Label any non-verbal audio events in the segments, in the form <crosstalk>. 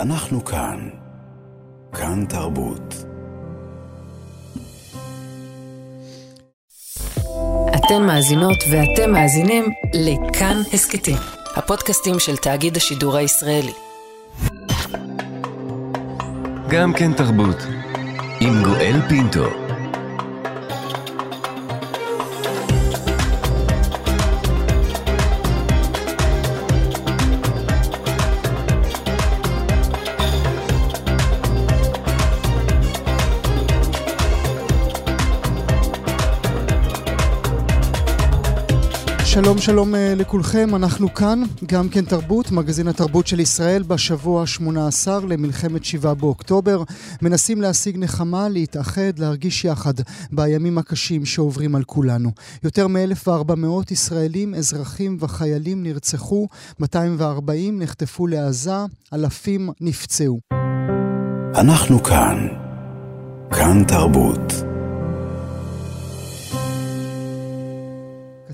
אנחנו כאן. כאן תרבות. אתן מאזינות ואתם מאזינים לכאן הסכתים, הפודקאסטים של תאגיד השידור הישראלי. גם כן תרבות, עם גואל פינטו. שלום שלום אה, לכולכם, אנחנו כאן, גם כן תרבות, מגזין התרבות של ישראל בשבוע ה-18 למלחמת 7 באוקטובר. מנסים להשיג נחמה, להתאחד, להרגיש יחד בימים הקשים שעוברים על כולנו. יותר מ-1,400 ישראלים, אזרחים וחיילים נרצחו, 240 נחטפו לעזה, אלפים נפצעו. אנחנו כאן. כאן תרבות.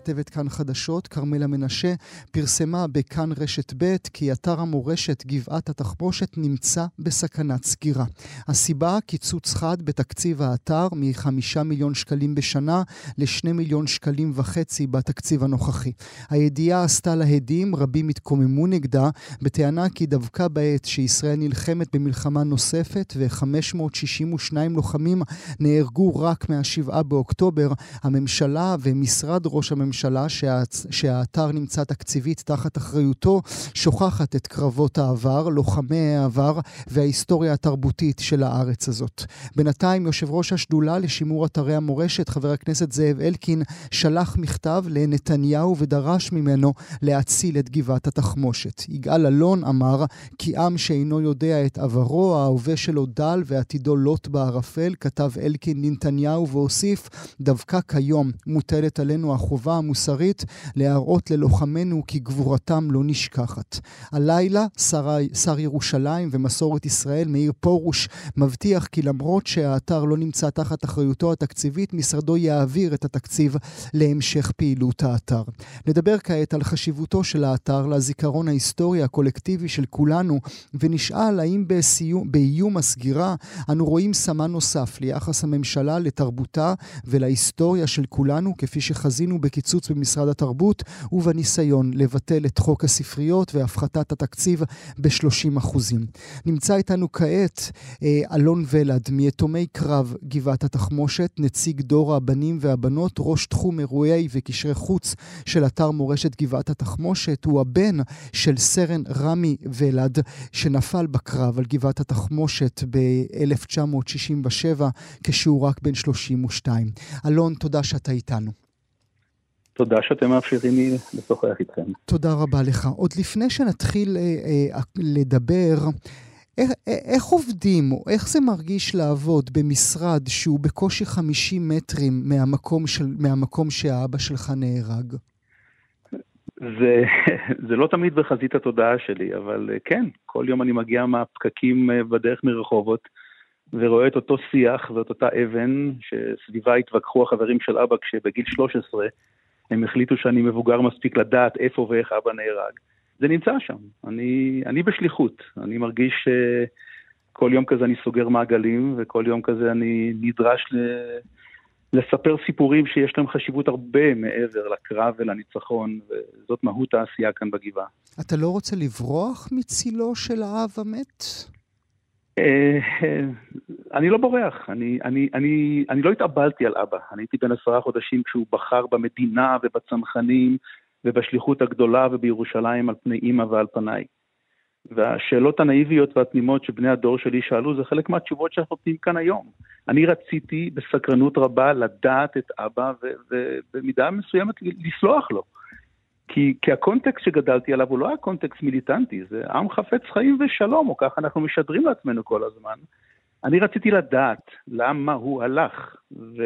כתבת כאן חדשות, כרמלה מנשה, פרסמה בכאן רשת ב' כי אתר המורשת גבעת התחמושת נמצא בסכנת סגירה. הסיבה, קיצוץ חד בתקציב האתר מ-5 מיליון שקלים בשנה ל-2 מיליון שקלים וחצי בתקציב הנוכחי. הידיעה עשתה להדים, רבים התקוממו נגדה, בטענה כי דווקא בעת שישראל נלחמת במלחמה נוספת ו-562 לוחמים נהרגו רק מה-7 באוקטובר, הממשלה ומשרד ראש הממשלה הממשלה שה, שהאתר נמצא תקציבית תחת אחריותו, שוכחת את קרבות העבר, לוחמי העבר וההיסטוריה התרבותית של הארץ הזאת. בינתיים יושב ראש השדולה לשימור אתרי המורשת, חבר הכנסת זאב אלקין, שלח מכתב לנתניהו ודרש ממנו להציל את גבעת התחמושת. יגאל אלון אמר כי עם שאינו יודע את עברו, ההווה שלו דל ועתידו לוט בערפל, כתב אלקין לנתניהו והוסיף, דווקא כיום מוטלת עלינו החובה המוסרית להראות ללוחמינו כי גבורתם לא נשכחת. הלילה שר, שר ירושלים ומסורת ישראל מאיר פרוש מבטיח כי למרות שהאתר לא נמצא תחת אחריותו התקציבית, משרדו יעביר את התקציב להמשך פעילות האתר. נדבר כעת על חשיבותו של האתר לזיכרון ההיסטורי הקולקטיבי של כולנו, ונשאל האם באיום הסגירה אנו רואים סמן נוסף ליחס הממשלה לתרבותה ולהיסטוריה של כולנו, כפי שחזינו בקיצור קיצוץ במשרד התרבות ובניסיון לבטל את חוק הספריות והפחתת התקציב ב-30%. נמצא איתנו כעת אה, אלון ולד מיתומי קרב גבעת התחמושת, נציג דור הבנים והבנות, ראש תחום אירועי וקשרי חוץ של אתר מורשת גבעת התחמושת, הוא הבן של סרן רמי ולד שנפל בקרב על גבעת התחמושת ב-1967 כשהוא רק בן 32. אלון, תודה שאתה איתנו. תודה שאתם מאפשרים לי לשוחח איתכם. תודה רבה לך. עוד לפני שנתחיל אה, אה, לדבר, איך, איך עובדים, או איך זה מרגיש לעבוד במשרד שהוא בקושי 50 מטרים מהמקום, של, מהמקום שהאבא שלך נהרג? זה, זה לא תמיד בחזית התודעה שלי, אבל אה, כן, כל יום אני מגיע מהפקקים אה, בדרך מרחובות, ורואה את אותו שיח ואת אותה אבן שסביבה התווכחו החברים של אבא כשבגיל 13 הם החליטו שאני מבוגר מספיק לדעת איפה ואיך אבא נהרג. זה נמצא שם. אני, אני בשליחות. אני מרגיש שכל יום כזה אני סוגר מעגלים, וכל יום כזה אני נדרש ל... לספר סיפורים שיש להם חשיבות הרבה מעבר לקרב ולניצחון, וזאת מהות העשייה כאן בגבעה. אתה לא רוצה לברוח מצילו של האב המת? אה, אני לא בורח, אני, אני, אני, אני לא התאבלתי על אבא. אני הייתי בן עשרה חודשים כשהוא בחר במדינה ובצנחנים ובשליחות הגדולה ובירושלים על פני אימא ועל פניי. והשאלות הנאיביות והתמימות שבני הדור שלי שאלו זה חלק מהתשובות שאנחנו נותנים כאן היום. אני רציתי בסקרנות רבה לדעת את אבא ובמידה מסוימת לסלוח לו. כי, כי הקונטקסט שגדלתי עליו הוא לא היה קונטקסט מיליטנטי, זה עם חפץ חיים ושלום, או ככה אנחנו משדרים לעצמנו כל הזמן. אני רציתי לדעת למה הוא הלך, ו,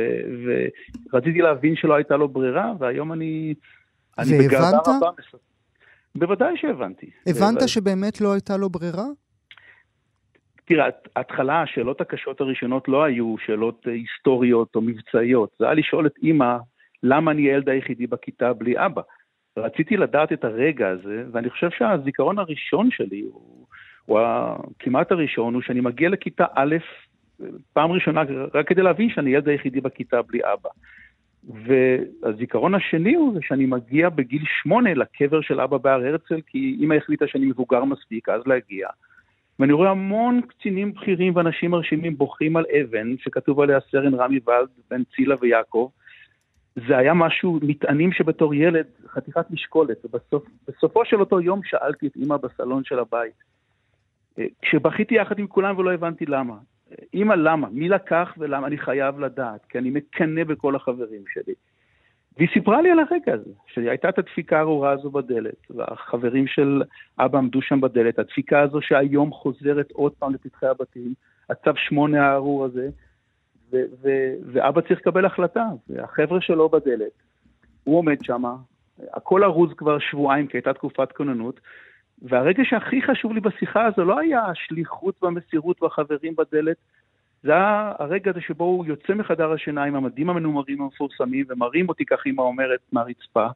ורציתי להבין שלא הייתה לו ברירה, והיום אני... אני והבנת? בוודאי שהבנתי. הבנת ו... שבאמת לא הייתה לו ברירה? תראה, ההתחלה, השאלות הקשות הראשונות לא היו שאלות היסטוריות או מבצעיות, זה היה לשאול את אימא, למה אני הילד היחידי בכיתה בלי אבא? רציתי לדעת את הרגע הזה, ואני חושב שהזיכרון הראשון שלי הוא, הוא כמעט הראשון, הוא שאני מגיע לכיתה א', פעם ראשונה, רק כדי להבין שאני הילד היחידי בכיתה בלי אבא. והזיכרון השני הוא זה שאני מגיע בגיל שמונה לקבר של אבא בהר הרצל, כי אמא החליטה שאני מבוגר מספיק אז להגיע. ואני רואה המון קצינים בכירים ואנשים מרשימים בוכים על אבן שכתוב עליה סרן רמי ולד, בן צילה ויעקב. זה היה משהו, מטענים שבתור ילד, חתיכת משקולת, ובסופו של אותו יום שאלתי את אמא בסלון של הבית. אה, כשבכיתי יחד עם כולם ולא הבנתי למה. אמא, למה? מי לקח ולמה? אני חייב לדעת, כי אני מקנא בכל החברים שלי. והיא סיפרה לי על הרגע הזה, שהייתה את הדפיקה הארורה הזו בדלת, והחברים של אבא עמדו שם בדלת, הדפיקה הזו שהיום חוזרת עוד פעם לפתחי הבתים, הצו שמונה הארור הזה, ו- ו- ואבא צריך לקבל החלטה, והחבר'ה שלו בדלת, הוא עומד שם, הכל ארוז כבר שבועיים, כי הייתה תקופת כוננות, והרגע שהכי חשוב לי בשיחה הזו לא היה השליחות והמסירות והחברים בדלת, זה היה הרגע הזה שבו הוא יוצא מחדר השינה עם המדים המנומרים המפורסמים ומרים אותי, כך אמא אומרת, מהרצפה,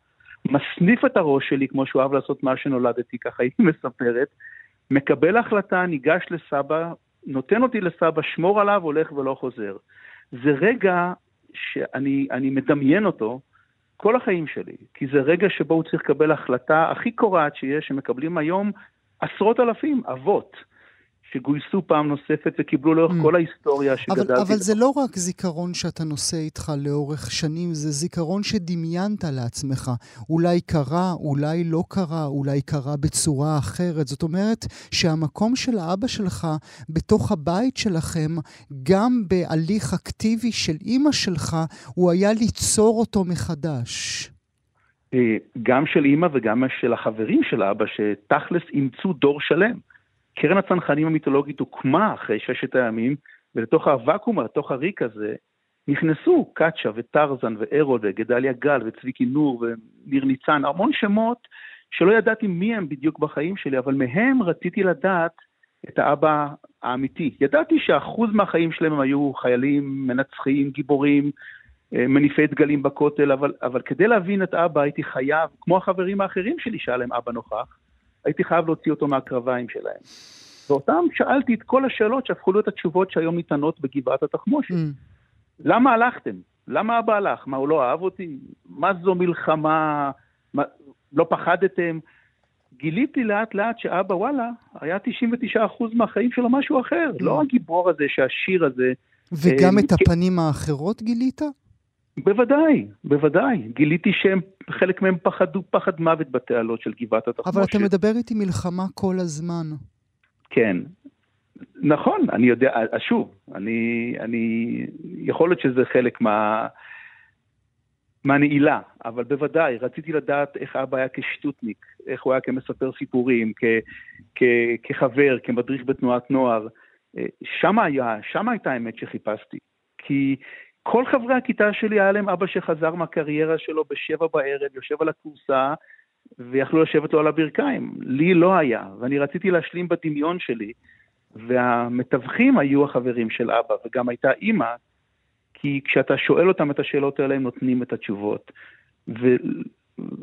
מסניף את הראש שלי, כמו שהוא אהב לעשות מאז שנולדתי, ככה היא <laughs> מספרת, מקבל החלטה, ניגש לסבא, נותן אותי לסבא, שמור עליו, הולך ולא חוזר. זה רגע שאני מדמיין אותו, כל החיים שלי, כי זה רגע שבו הוא צריך לקבל החלטה הכי קורעת שיש, שמקבלים היום עשרות אלפים, אבות. שגויסו פעם נוספת וקיבלו לאורך mm. כל ההיסטוריה שגדלתי. אבל, אבל זה לא רק זיכרון שאתה נושא איתך לאורך שנים, זה זיכרון שדמיינת לעצמך. אולי קרה, אולי לא קרה, אולי קרה בצורה אחרת. זאת אומרת שהמקום של האבא שלך בתוך הבית שלכם, גם בהליך אקטיבי של אימא שלך, הוא היה ליצור אותו מחדש. אה, גם של אימא וגם של החברים של אבא, שתכלס אימצו דור שלם. קרן הצנחנים המיתולוגית הוקמה אחרי ששת הימים, ולתוך הוואקום, לתוך הריק הזה, נכנסו קאצ'ה וטרזן וארול וגדליה גל וצביקי נור וניר ניצן, המון שמות שלא ידעתי מי הם בדיוק בחיים שלי, אבל מהם רציתי לדעת את האבא האמיתי. ידעתי שאחוז מהחיים שלהם הם היו חיילים, מנצחים, גיבורים, אה, מניפי דגלים בכותל, אבל, אבל כדי להבין את אבא הייתי חייב, כמו החברים האחרים שלי שהיה להם אבא נוכח, הייתי חייב להוציא אותו מהקרביים שלהם. ואותם שאלתי את כל השאלות שהפכו להיות התשובות שהיום ניתנות בגבעת התחמושת. Mm. למה הלכתם? למה אבא הלך? מה, הוא לא אהב אותי? מה זו מלחמה? מה, לא פחדתם? גיליתי לאט לאט שאבא, וואלה, היה 99% מהחיים שלו משהו אחר. Mm. לא הגיבור הזה, שהשיר הזה... וגם אה, את הפנים האחרות גילית? בוודאי, בוודאי. גיליתי שהם, חלק מהם פחדו פחד מוות בתעלות של גבעת התחמושת. אבל אתה מדבר איתי מלחמה כל הזמן. כן. נכון, אני יודע, אז שוב, אני, אני, יכול להיות שזה חלק מה, מהנעילה, אבל בוודאי, רציתי לדעת איך אבא היה כשטוטניק, איך הוא היה כמספר סיפורים, כ, כ, כחבר, כמדריך בתנועת נוער. אה, שם היה, שם הייתה האמת שחיפשתי. כי כל חברי הכיתה שלי היה להם אבא שחזר מהקריירה שלו בשבע בערב, יושב על הכורסה, ויכלו לשבת לו על הברכיים. לי לא היה, ואני רציתי להשלים בדמיון שלי, והמתווכים היו החברים של אבא, וגם הייתה אימא, כי כשאתה שואל אותם את השאלות האלה, הם נותנים את התשובות. ו...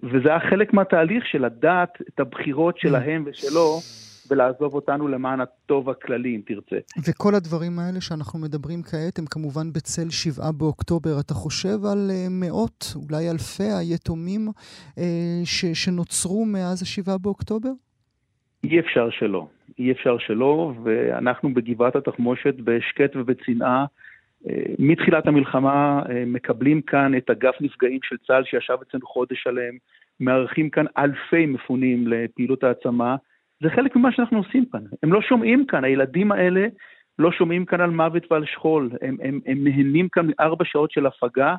וזה היה חלק מהתהליך של לדעת את הבחירות שלהם ושלו, ולעזוב אותנו למען הטוב הכללי, אם תרצה. וכל הדברים האלה שאנחנו מדברים כעת הם כמובן בצל שבעה באוקטובר. אתה חושב על uh, מאות, אולי אלפי היתומים uh, ש- שנוצרו מאז השבעה באוקטובר? אי אפשר שלא. אי אפשר שלא, ואנחנו בגבעת התחמושת בשקט ובצנעה. אה, מתחילת המלחמה מקבלים כאן את אגף נפגעים של צה"ל שישב אצלנו חודש שלם, מארחים כאן אלפי מפונים לפעילות העצמה, זה חלק ממה שאנחנו עושים כאן. הם לא שומעים כאן, הילדים האלה לא שומעים כאן על מוות ועל שכול, הם, הם, הם נהנים כאן מארבע שעות של הפגה.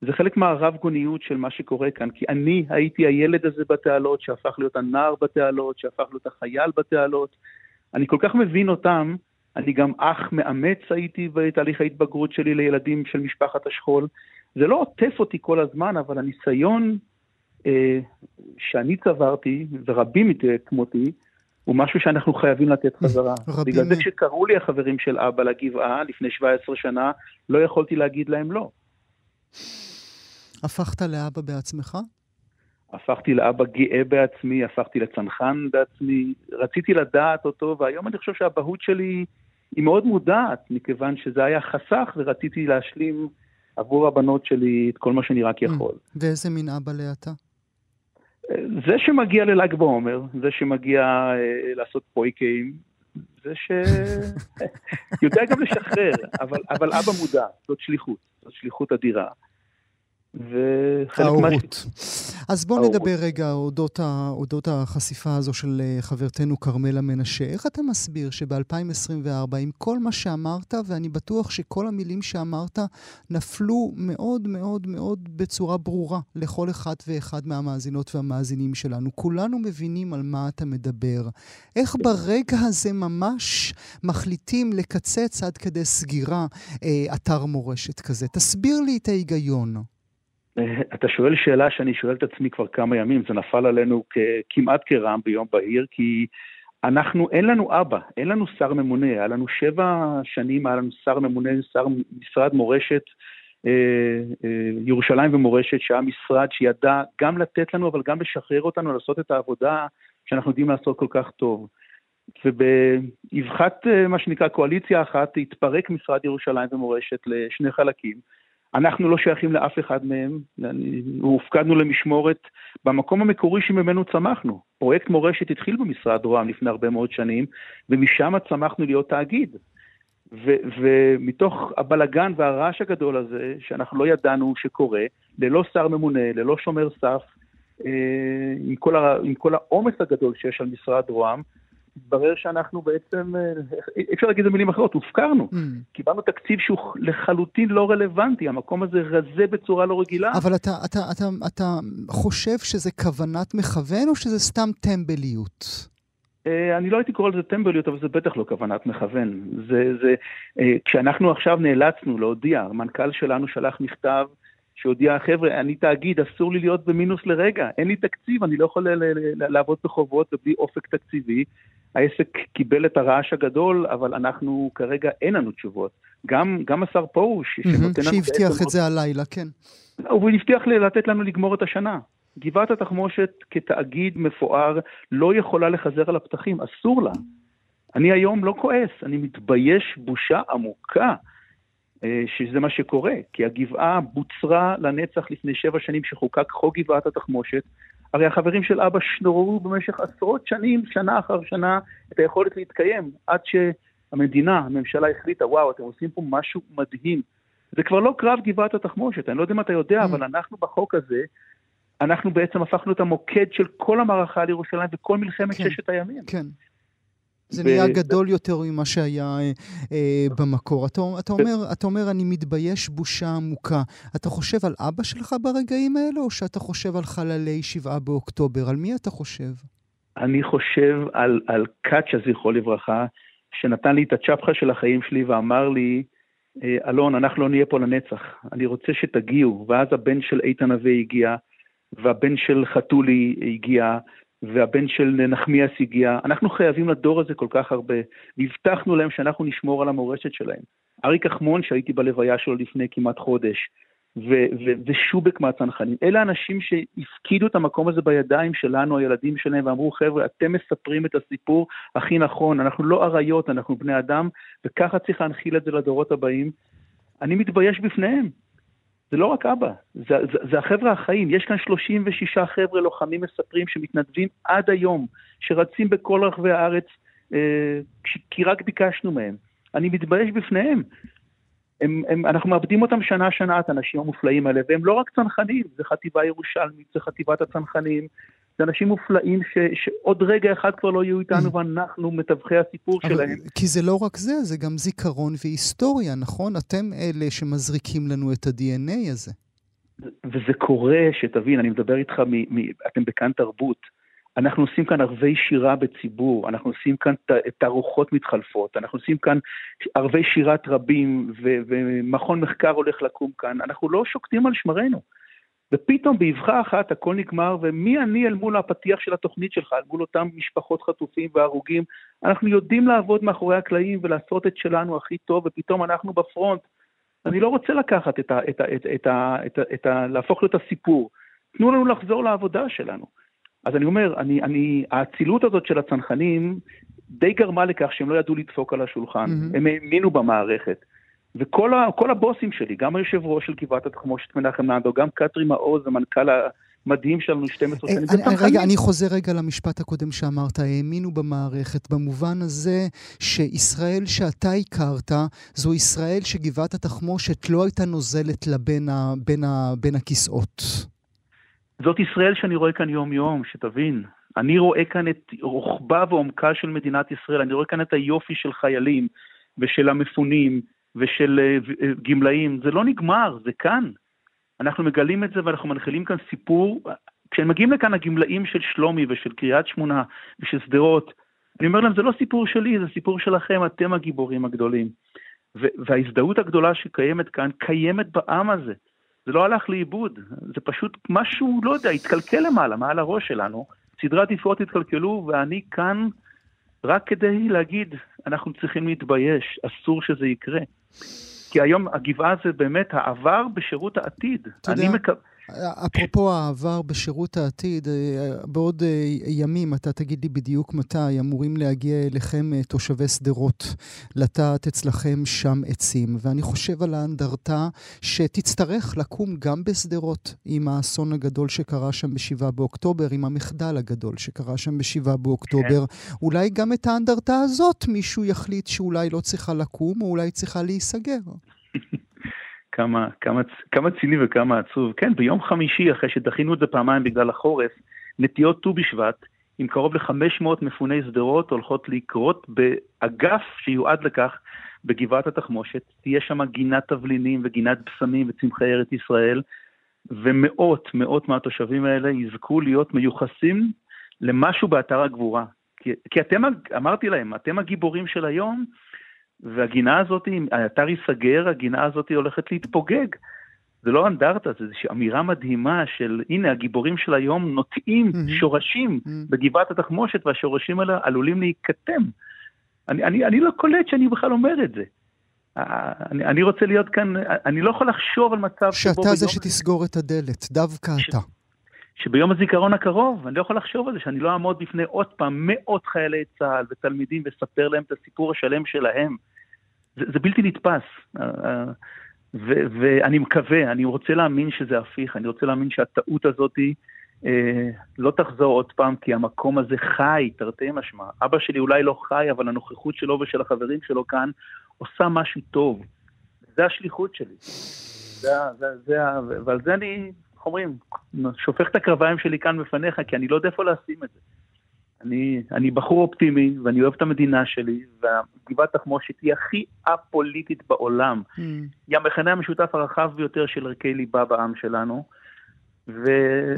זה חלק מהרב גוניות של מה שקורה כאן, כי אני הייתי הילד הזה בתעלות, שהפך להיות הנער בתעלות, שהפך להיות החייל בתעלות. אני כל כך מבין אותם, אני גם אח מאמץ הייתי בתהליך ההתבגרות שלי לילדים של משפחת השכול. זה לא עוטף אותי כל הזמן, אבל הניסיון שאני צברתי, ורבים כמותי, הוא משהו שאנחנו חייבים לתת חזרה. <laughs> רבים... בגלל זה כשקראו לי החברים של אבא לגבעה לפני 17 שנה, לא יכולתי להגיד להם לא. הפכת לאבא בעצמך? הפכתי לאבא גאה בעצמי, הפכתי לצנחן בעצמי, רציתי לדעת אותו, והיום אני חושב שהאבהות שלי היא מאוד מודעת, מכיוון שזה היה חסך ורציתי להשלים עבור הבנות שלי את כל מה שאני רק יכול. Mm. ואיזה מין אבא לאתה? זה שמגיע לל"ג בעומר, זה שמגיע אה, לעשות פויקאים, זה שיודע <laughs> גם לשחרר, אבל, אבל אבא מודע, זאת שליחות, זאת שליחות אדירה. ההורות. אז בואו נדבר רגע אודות, ה, אודות החשיפה הזו של אה, חברתנו כרמלה מנשה. איך אתה מסביר שב-2024, עם כל מה שאמרת, ואני בטוח שכל המילים שאמרת נפלו מאוד מאוד מאוד בצורה ברורה לכל אחד ואחד מהמאזינות והמאזינים שלנו. כולנו מבינים על מה אתה מדבר. איך ברגע הזה ממש מחליטים לקצץ עד כדי סגירה אה, אתר מורשת כזה? תסביר לי את ההיגיון. אתה שואל שאלה שאני שואל את עצמי כבר כמה ימים, זה נפל עלינו כמעט כרעם ביום בהיר, כי אנחנו, אין לנו אבא, אין לנו שר ממונה, היה לנו שבע שנים, היה לנו שר ממונה, שר משרד מורשת, אה, אה, ירושלים ומורשת, שהיה משרד שידע גם לתת לנו, אבל גם לשחרר אותנו לעשות את העבודה שאנחנו יודעים לעשות כל כך טוב. ובאבחת אה, מה שנקרא קואליציה אחת, התפרק משרד ירושלים ומורשת לשני חלקים. אנחנו לא שייכים לאף אחד מהם, הופקדנו למשמורת במקום המקורי שממנו צמחנו. פרויקט מורשת התחיל במשרד רוה"מ לפני הרבה מאוד שנים, ומשם צמחנו להיות תאגיד. ו- ומתוך הבלגן והרעש הגדול הזה, שאנחנו לא ידענו שקורה, ללא שר ממונה, ללא שומר סף, אה, עם כל, ה- עם כל העומס הגדול שיש על משרד רוה"מ, התברר שאנחנו בעצם, אה, אי אפשר להגיד במילים אחרות, הופקרנו. Mm. קיבלנו תקציב שהוא לחלוטין לא רלוונטי, המקום הזה רזה בצורה לא רגילה. אבל אתה, אתה, אתה, אתה חושב שזה כוונת מכוון או שזה סתם טמבליות? אה, אני לא הייתי קורא לזה טמבליות, אבל זה בטח לא כוונת מכוון. זה, זה, אה, כשאנחנו עכשיו נאלצנו להודיע, המנכ"ל שלנו שלח מכתב שהודיע, חבר'ה, אני תאגיד, אסור לי להיות במינוס לרגע, אין לי תקציב, אני לא יכול לעבוד בחובות ובלי אופק תקציבי. העסק קיבל את הרעש הגדול, אבל אנחנו כרגע אין לנו תשובות. גם, גם השר פרוש, שנותן לנו... שהבטיח את זה הלילה, כן. הוא הבטיח לתת לנו לגמור את השנה. גבעת התחמושת כתאגיד מפואר לא יכולה לחזר על הפתחים, אסור לה. אני היום לא כועס, אני מתבייש בושה עמוקה שזה מה שקורה, כי הגבעה בוצרה לנצח לפני שבע שנים שחוקק חוק גבעת התחמושת. הרי החברים של אבא שנוררו במשך עשרות שנים, שנה אחר שנה, את היכולת להתקיים, עד שהמדינה, הממשלה החליטה, וואו, אתם עושים פה משהו מדהים. זה כבר לא קרב גבעת התחמושת, אני לא יודע אם אתה יודע, mm. אבל אנחנו בחוק הזה, אנחנו בעצם הפכנו את המוקד של כל המערכה על ירושלים וכל מלחמת כן, ששת הימים. כן. זה ו... נהיה גדול יותר ממה שהיה אה, אה, במקור. אתה, אתה, אומר, אתה אומר, אני מתבייש בושה עמוקה. אתה חושב על אבא שלך ברגעים האלה, או שאתה חושב על חללי שבעה באוקטובר? על מי אתה חושב? אני חושב על, על קאצ'ה, זכרו לברכה, שנתן לי את הצ'פחה של החיים שלי ואמר לי, אה, אלון, אנחנו לא נהיה פה לנצח, אני רוצה שתגיעו. ואז הבן של איתן נווה הגיע, והבן של חתולי הגיע, והבן של נחמיאס הגיע. אנחנו חייבים לדור הזה כל כך הרבה, והבטחנו להם שאנחנו נשמור על המורשת שלהם. אריק אחמון, שהייתי בלוויה שלו לפני כמעט חודש, ו- ו- ושובק מהצנחנים, אלה האנשים שהפקידו את המקום הזה בידיים שלנו, הילדים שלהם, ואמרו, חבר'ה, אתם מספרים את הסיפור הכי נכון, אנחנו לא אריות, אנחנו בני אדם, וככה צריך להנחיל את זה לדורות הבאים. אני מתבייש בפניהם. זה לא רק אבא, זה, זה, זה החבר'ה החיים. יש כאן 36 חבר'ה לוחמים מספרים שמתנדבים עד היום, שרצים בכל רחבי הארץ, אה, כי רק ביקשנו מהם. אני מתבייש בפניהם. הם, הם, אנחנו מאבדים אותם שנה-שנה, את האנשים המופלאים האלה, והם לא רק צנחנים, זה חטיבה ירושלמית, זה חטיבת הצנחנים, זה אנשים מופלאים ש, שעוד רגע אחד כבר לא יהיו איתנו mm. ואנחנו מתווכי הסיפור אבל, שלהם. כי זה לא רק זה, זה גם זיכרון והיסטוריה, נכון? אתם אלה שמזריקים לנו את ה-DNA הזה. וזה קורה, שתבין, אני מדבר איתך, מ, מ, אתם בכאן תרבות. אנחנו עושים כאן ערבי שירה בציבור, אנחנו עושים כאן תערוכות מתחלפות, אנחנו עושים כאן ערבי שירת רבים, ו- ומכון מחקר הולך לקום כאן, אנחנו לא שוקטים על שמרינו. ופתאום באבחה אחת הכל נגמר, ומי אני אל מול הפתיח של התוכנית שלך, אל מול אותם משפחות חטופים והרוגים? אנחנו יודעים לעבוד מאחורי הקלעים ולעשות את שלנו הכי טוב, ופתאום אנחנו בפרונט. אני לא רוצה לקחת את ה... את ה, את ה, את ה, את ה להפוך לו את הסיפור. תנו לנו לחזור לעבודה שלנו. אז אני אומר, אני, אני, האצילות הזאת של הצנחנים די גרמה לכך שהם לא ידעו לדפוק על השולחן, mm-hmm. הם האמינו במערכת. וכל ה, הבוסים שלי, גם היושב ראש של גבעת התחמושת מנחם ננדו, גם קטרי מעוז, המנכ"ל המדהים שלנו 12 שנים, זה צנחנים. רגע, אני חוזר רגע למשפט הקודם שאמרת, האמינו במערכת, במובן הזה שישראל שאתה הכרת, זו ישראל שגבעת התחמושת לא הייתה נוזלת לה בין, ה, בין, ה, בין הכיסאות. זאת ישראל שאני רואה כאן יום-יום, שתבין. אני רואה כאן את רוחבה ועומקה של מדינת ישראל, אני רואה כאן את היופי של חיילים ושל המפונים ושל אה, אה, גמלאים. זה לא נגמר, זה כאן. אנחנו מגלים את זה ואנחנו מנחילים כאן סיפור. כשהם מגיעים לכאן הגמלאים של שלומי ושל קריית שמונה ושל שדרות, אני אומר להם, זה לא סיפור שלי, זה סיפור שלכם, אתם הגיבורים הגדולים. וההזדהות הגדולה שקיימת כאן, קיימת בעם הזה. זה לא הלך לאיבוד, זה פשוט משהו, לא יודע, התקלקל למעלה, מעל הראש שלנו. סדרי עדיפויות התקלקלו, ואני כאן רק כדי להגיד, אנחנו צריכים להתבייש, אסור שזה יקרה. כי היום הגבעה זה באמת העבר בשירות העתיד. אתה יודע, מק... אפרופו העבר בשירות העתיד, אה, בעוד אה, ימים, אתה תגיד לי בדיוק מתי, אמורים להגיע אליכם אה, תושבי שדרות, לטעת אצלכם שם עצים. ואני חושב על האנדרטה שתצטרך לקום גם בשדרות עם האסון הגדול שקרה שם ב-7 באוקטובר, עם המחדל הגדול שקרה שם ב-7 באוקטובר. כן. אולי גם את האנדרטה הזאת מישהו יחליט שאולי לא צריכה לקום, או אולי צריכה להיסגר. כמה, כמה, כמה ציני וכמה עצוב. כן, ביום חמישי, אחרי שדחינו את זה פעמיים בגלל החורף, נטיות ט"ו בשבט, עם קרוב ל-500 מפוני שדרות, הולכות לקרות באגף שיועד לכך בגבעת התחמושת. תהיה שם גינת תבלינים וגינת בשמים וצמחי ארץ ישראל, ומאות, מאות מהתושבים האלה יזכו להיות מיוחסים למשהו באתר הגבורה. כי, כי אתם, אמרתי להם, אתם הגיבורים של היום, והגינה הזאת, אם האתר ייסגר, הגינה הזאת הולכת להתפוגג. זה לא אנדרטה, זה איזושהי אמירה מדהימה של הנה הגיבורים של היום נוטעים mm-hmm. שורשים mm-hmm. בגבעת התחמושת והשורשים האלה עלולים להיכתם. אני, אני, אני לא קולט שאני בכלל אומר את זה. אני, אני רוצה להיות כאן, אני לא יכול לחשוב על מצב שבו... שאתה זה שתסגור את הדלת, דווקא ש... אתה. שביום הזיכרון הקרוב, אני לא יכול לחשוב על זה, שאני לא אעמוד בפני עוד פעם מאות חיילי צה"ל ותלמידים ואספר להם את הסיפור השלם שלהם. זה, זה בלתי נתפס. אה, אה, ו- ואני מקווה, אני רוצה להאמין שזה הפיך, אני רוצה להאמין שהטעות הזאת אה, לא תחזור עוד פעם, כי המקום הזה חי, תרתי משמע. אבא שלי אולי לא חי, אבל הנוכחות שלו ושל החברים שלו כאן עושה משהו טוב. זה השליחות שלי. זה, זה, זה, ועל זה אני איך אומרים, שופך את הקרביים שלי כאן בפניך, כי אני לא יודע איפה לשים את זה. אני, אני בחור אופטימי, ואני אוהב את המדינה שלי, והגבעת תחמושת היא הכי א-פוליטית בעולם. Mm. היא המכנה המשותף הרחב ביותר של ערכי ליבה בעם שלנו. ו...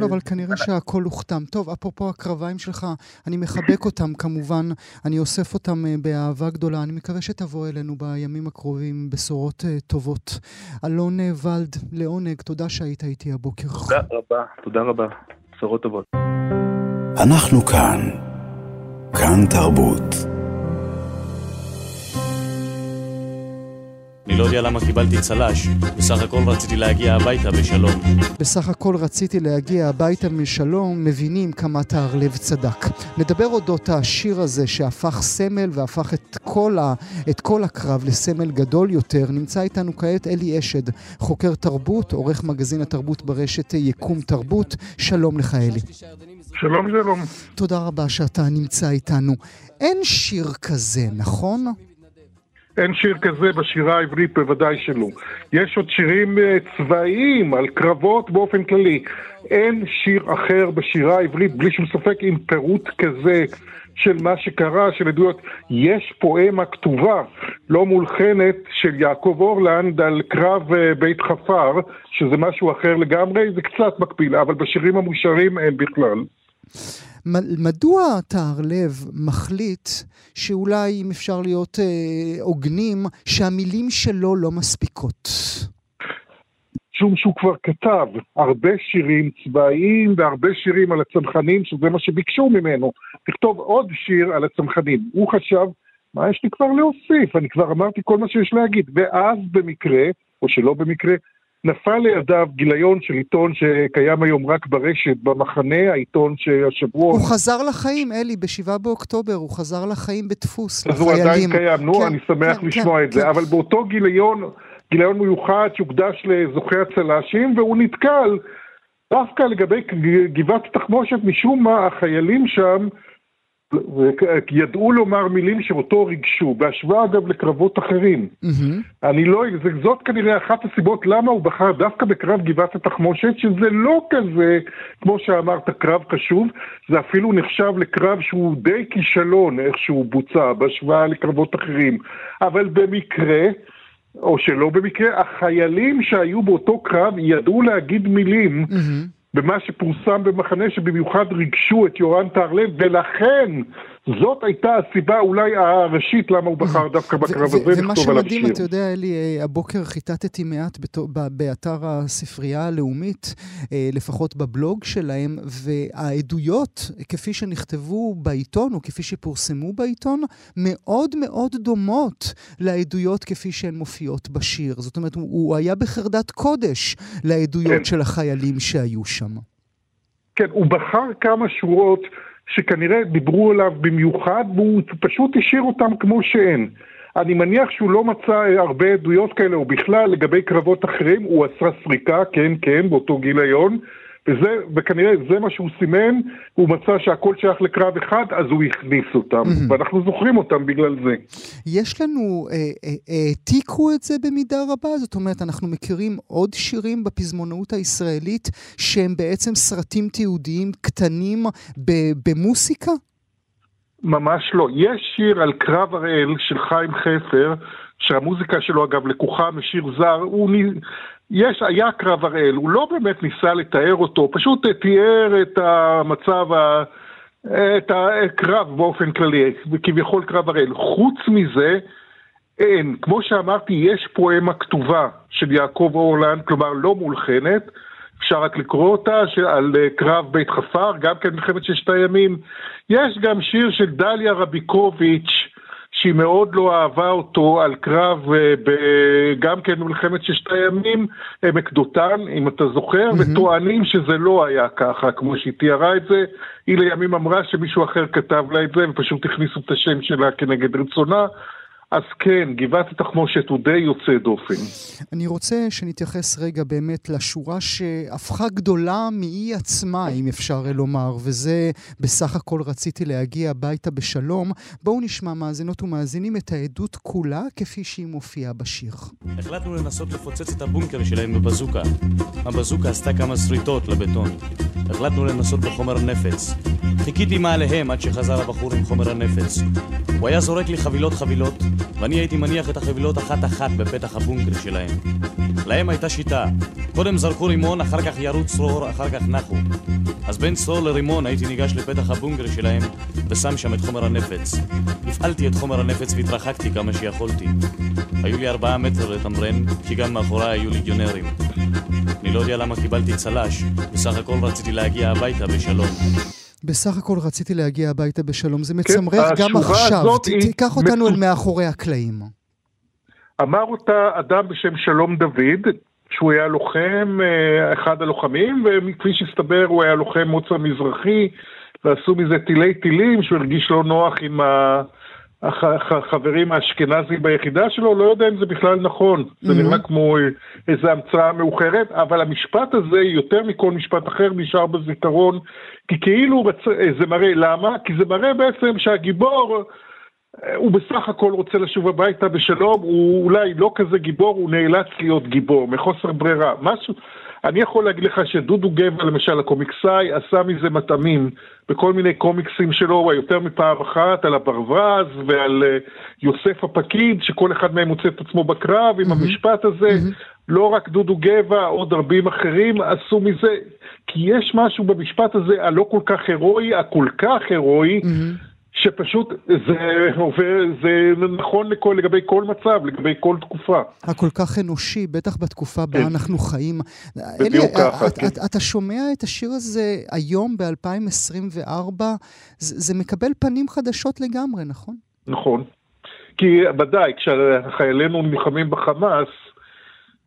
לא, אבל כנראה שהכל הוכתם. טוב, אפרופו הקרביים שלך, אני מחבק אותם כמובן, אני אוסף אותם אה, באהבה גדולה. אני מקווה שתבוא אלינו בימים הקרובים בשורות uh, טובות. אלון אה, ולד, לעונג, תודה שהיית איתי הבוקר. תודה רבה, תודה רבה. בשורות טובות. אנחנו כאן. כאן תרבות. אני לא יודע למה קיבלתי צל"ש, בסך הכל רציתי להגיע הביתה בשלום. בסך הכל רציתי להגיע הביתה בשלום, מבינים כמה תהרלב צדק. נדבר אודות השיר הזה שהפך סמל והפך את כל, ה, את כל הקרב לסמל גדול יותר. נמצא איתנו כעת אלי אשד, חוקר תרבות, עורך מגזין התרבות ברשת יקום תרבות. שלום לך אלי. שלום שלום. תודה רבה שאתה נמצא איתנו. אין שיר כזה, נכון? אין שיר כזה בשירה העברית, בוודאי שלא. יש עוד שירים אה, צבאיים על קרבות באופן כללי. אין שיר אחר בשירה העברית, בלי שום ספק, עם פירוט כזה של מה שקרה, של עדויות. יש פואמה כתובה, לא מולחנת, של יעקב אורלנד על קרב אה, בית חפר, שזה משהו אחר לגמרי, זה קצת מקביל, אבל בשירים המושרים אין בכלל. מדוע טהרלב מחליט שאולי, אם אפשר להיות אה, הוגנים, שהמילים שלו לא מספיקות? משום שהוא כבר כתב הרבה שירים צבאיים והרבה שירים על הצנחנים, שזה מה שביקשו ממנו. תכתוב עוד שיר על הצנחנים. הוא חשב, מה יש לי כבר להוסיף? אני כבר אמרתי כל מה שיש להגיד. ואז במקרה, או שלא במקרה, נפל לידיו גיליון של עיתון שקיים היום רק ברשת, במחנה, העיתון שהשבוע... הוא חזר לחיים, אלי, ב-7 באוקטובר, הוא חזר לחיים בדפוס, אז לחיילים. אז הוא עדיין קיים, נו, כן, אני שמח כן, לשמוע כן, את כן. זה. אבל באותו גיליון, גיליון מיוחד שהוקדש לזוכי הצל"שים, והוא נתקל דווקא לגבי גבעת התחמושת, משום מה החיילים שם ידעו לומר מילים שאותו ריגשו, בהשוואה אגב לקרבות אחרים. Mm-hmm. אני לא, זאת כנראה אחת הסיבות למה הוא בחר דווקא בקרב גבעת התחמושת, שזה לא כזה, כמו שאמרת, קרב חשוב, זה אפילו נחשב לקרב שהוא די כישלון, איך שהוא בוצע, בהשוואה לקרבות אחרים. אבל במקרה, או שלא במקרה, החיילים שהיו באותו קרב ידעו להגיד מילים mm-hmm. במה שפורסם במחנה שבמיוחד ריגשו את יורן טהרלב, ולכן זאת הייתה הסיבה אולי הראשית למה הוא בחר דווקא בקרב הזה לכתוב עליו שיר. ומה שמדהים, אתה יודע, אלי, אה, הבוקר חיטטתי מעט באתר הספרייה הלאומית, אה, לפחות בבלוג שלהם, והעדויות, כפי שנכתבו בעיתון, או כפי שפורסמו בעיתון, מאוד מאוד דומות לעדויות כפי שהן מופיעות בשיר. זאת אומרת, הוא היה בחרדת קודש לעדויות כן. של החיילים שהיו שם. כן, הוא בחר כמה שורות שכנראה דיברו עליו במיוחד, והוא פשוט השאיר אותם כמו שהן. אני מניח שהוא לא מצא הרבה עדויות כאלה, או בכלל לגבי קרבות אחרים, הוא עשה סריקה, כן, כן, באותו גיליון, וזה, וכנראה זה מה שהוא סימן, הוא מצא שהכל שייך לקרב אחד, אז הוא הכניס אותם, mm-hmm. ואנחנו זוכרים אותם בגלל זה. יש לנו, העתיקו אה, אה, את זה במידה רבה? זאת אומרת, אנחנו מכירים עוד שירים בפזמונאות הישראלית שהם בעצם סרטים תיעודיים קטנים במוסיקה? ממש לא. יש שיר על קרב הראל של חיים חפר, שהמוזיקה שלו אגב לקוחה משיר זר, הוא יש, היה קרב הראל, הוא לא באמת ניסה לתאר אותו, פשוט תיאר את המצב. את הקרב באופן כללי, כביכול קרב הראל. חוץ מזה, אין. כמו שאמרתי, יש פואמה כתובה של יעקב אורלנד, כלומר לא מולחנת, אפשר רק לקרוא אותה, על קרב בית חפר, גם כן מלחמת ששת הימים. יש גם שיר של דליה רביקוביץ', שהיא מאוד לא אהבה אותו על קרב אה, גם כן במלחמת ששת הימים, עמק דותן, אם אתה זוכר, mm-hmm. וטוענים שזה לא היה ככה, כמו שהיא תיארה את זה. היא לימים אמרה שמישהו אחר כתב לה את זה, ופשוט הכניסו את השם שלה כנגד רצונה. אז כן, גבעת התחמושת הוא די יוצא דופן. אני רוצה שנתייחס רגע באמת לשורה שהפכה גדולה מאי עצמה, אם אפשר לומר, וזה בסך הכל רציתי להגיע הביתה בשלום. בואו נשמע מאזינות ומאזינים את העדות כולה כפי שהיא מופיעה בשיר. החלטנו לנסות לפוצץ את הבונקר שלהם בבזוקה. הבזוקה עשתה כמה שריטות לבטון. החלטנו לנסות בחומר נפץ. חיכיתי מעליהם עד שחזר הבחור עם חומר הנפץ. הוא היה זורק לי חבילות חבילות, ואני הייתי מניח את החבילות אחת-אחת בפתח הבונקר שלהם. להם הייתה שיטה, קודם זרקו רימון, אחר כך ירו צרור, אחר כך נחו. אז בין צרור לרימון הייתי ניגש לפתח הבונקר שלהם ושם שם את חומר הנפץ. הפעלתי את חומר הנפץ והתרחקתי כמה שיכולתי. היו לי ארבעה מטר לתמרן, כי גם מאחוריי היו ליגיונרים. אני לא יודע למה קיבלתי צל"ש, בסך הכל רציתי להגיע הביתה בשלום. בסך הכל רציתי להגיע הביתה בשלום. זה מצמרר כן, גם עכשיו. תיקח אותנו אל מאחורי הקלעים. אמר אותה אדם בשם שלום דוד, שהוא היה לוחם, אה, אחד הלוחמים, וכפי שהסתבר הוא היה לוחם מוצא מזרחי, ועשו מזה תילי תילים, שהוא הרגיש לא נוח עם ה... החברים האשכנזים ביחידה שלו, לא יודע אם זה בכלל נכון. Mm-hmm. זה נראה כמו איזו המצאה מאוחרת, אבל המשפט הזה, יותר מכל משפט אחר, נשאר בזיכרון, כי כאילו רצ... זה מראה, למה? כי זה מראה בעצם שהגיבור, הוא בסך הכל רוצה לשוב הביתה בשלום, הוא אולי לא כזה גיבור, הוא נאלץ להיות גיבור, מחוסר ברירה. משהו... אני יכול להגיד לך שדודו גבע, למשל, הקומיקסאי, עשה מזה מטעמים בכל מיני קומיקסים שלו, יותר מפעם אחת, על הברווז ועל uh, יוסף הפקיד, שכל אחד מהם מוצא את עצמו בקרב עם mm-hmm. המשפט הזה. Mm-hmm. לא רק דודו גבע, עוד רבים אחרים עשו מזה, כי יש משהו במשפט הזה הלא כל כך הירואי, הכל כך הירואי, mm-hmm. שפשוט זה עובר, זה נכון לכל, לגבי כל מצב, לגבי כל תקופה. הכל כך אנושי, בטח בתקופה בה כן. אנחנו חיים. בדיוק אלי, ככה, את, כן. את, אתה שומע את השיר הזה היום, ב-2024, זה, זה מקבל פנים חדשות לגמרי, נכון? נכון. כי ודאי, כשחיילינו נלחמים בחמאס,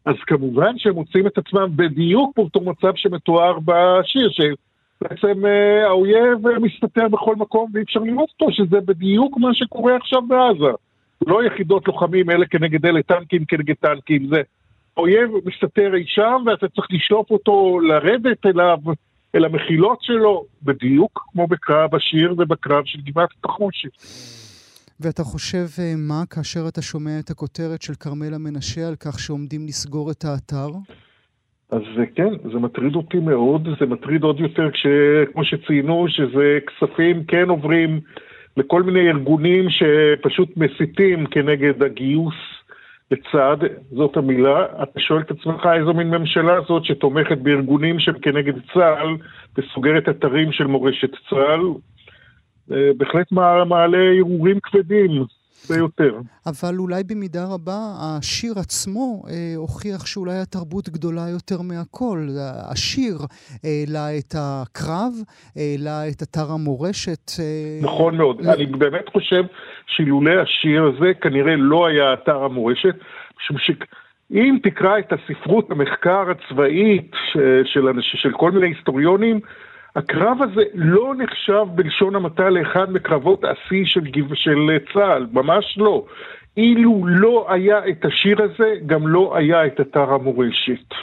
אז כמובן שהם מוצאים את עצמם בדיוק באותו מצב שמתואר בשיר, שבעצם אה, האויב מסתתר בכל מקום ואי אפשר לראות אותו, שזה בדיוק מה שקורה עכשיו בעזה. לא יחידות לוחמים אלה כנגד אלה, טנקים כנגד טנקים, זה האויב מסתתר אי שם ואתה צריך לשלוף אותו, לרדת אליו, אל המחילות שלו, בדיוק כמו בקרב השיר ובקרב של גבעת התחמושת. ואתה חושב אה, מה כאשר אתה שומע את הכותרת של כרמלה מנשה על כך שעומדים לסגור את האתר? אז כן, זה מטריד אותי מאוד, זה מטריד עוד יותר כמו שציינו, שזה כספים כן עוברים לכל מיני ארגונים שפשוט מסיתים כנגד הגיוס לצד, זאת המילה. אתה שואל את עצמך איזו מין ממשלה זאת שתומכת בארגונים שהם כנגד צה"ל וסוגרת אתרים של מורשת צה"ל. אה, בהחלט מעלה הרהורים כבדים. ביותר. אבל אולי במידה רבה השיר עצמו אה, הוכיח שאולי התרבות גדולה יותר מהכל. השיר העלה אה, את הקרב, העלה אה, את אתר המורשת. אה... נכון מאוד. ל... אני באמת חושב שאילולא השיר הזה כנראה לא היה אתר המורשת, משום שאם תקרא את הספרות המחקר הצבאית של, של, של כל מיני היסטוריונים, הקרב הזה לא נחשב בלשון המעטה לאחד מקרבות השיא של, של צה"ל, ממש לא. אילו לא היה את השיר הזה, גם לא היה את אתר המורשת.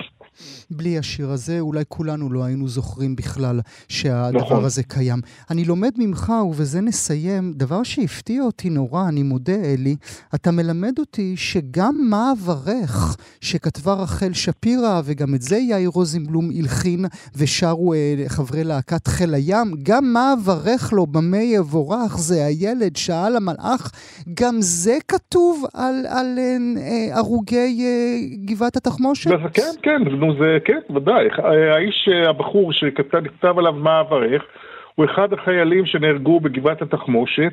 בלי השיר הזה, אולי כולנו לא היינו זוכרים בכלל שהדבר נכון. הזה קיים. אני לומד ממך, ובזה נסיים, דבר שהפתיע אותי נורא, אני מודה, אלי, אתה מלמד אותי שגם מה אברך, שכתבה רחל שפירא, וגם את זה יאיר רוזנבלום הלחין, ושרו אה, חברי להקת חיל הים, גם מה אברך לו, במה יבורך, זה הילד, שאל המלאך, גם זה כתוב על, על אה, אה, הרוגי אה, גבעת התחמושת? כן, כן, זה כן, ודאי. האיש, הבחור שכתב עליו מה אברך, הוא אחד החיילים שנהרגו בגבעת התחמושת.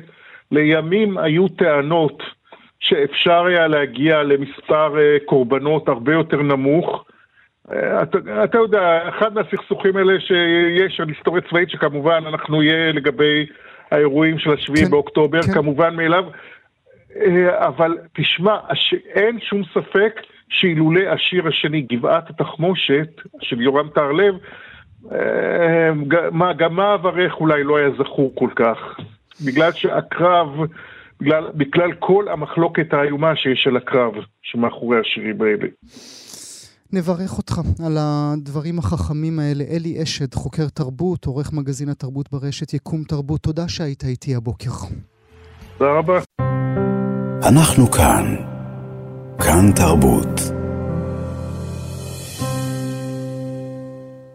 לימים היו טענות שאפשר היה להגיע למספר אה, קורבנות הרבה יותר נמוך. אה, אתה, אתה יודע, אחד מהסכסוכים האלה שיש על היסטוריה צבאית, שכמובן אנחנו נהיה לגבי האירועים של השביעי כן, באוקטובר, כן. כמובן מאליו, אה, אבל תשמע, אין שום ספק שאילולא השיר השני, גבעת התחמושת, של יורם טהרלב, אה, מה, גם מה אברך אולי לא היה זכור כל כך. בגלל שהקרב, בגלל, בגלל כל המחלוקת האיומה שיש על הקרב שמאחורי השירים האלה. נברך אותך על הדברים החכמים האלה. אלי אשד, חוקר תרבות, עורך מגזין התרבות ברשת יקום תרבות. תודה שהיית איתי הבוקר. תודה רבה. אנחנו כאן. כאן תרבות.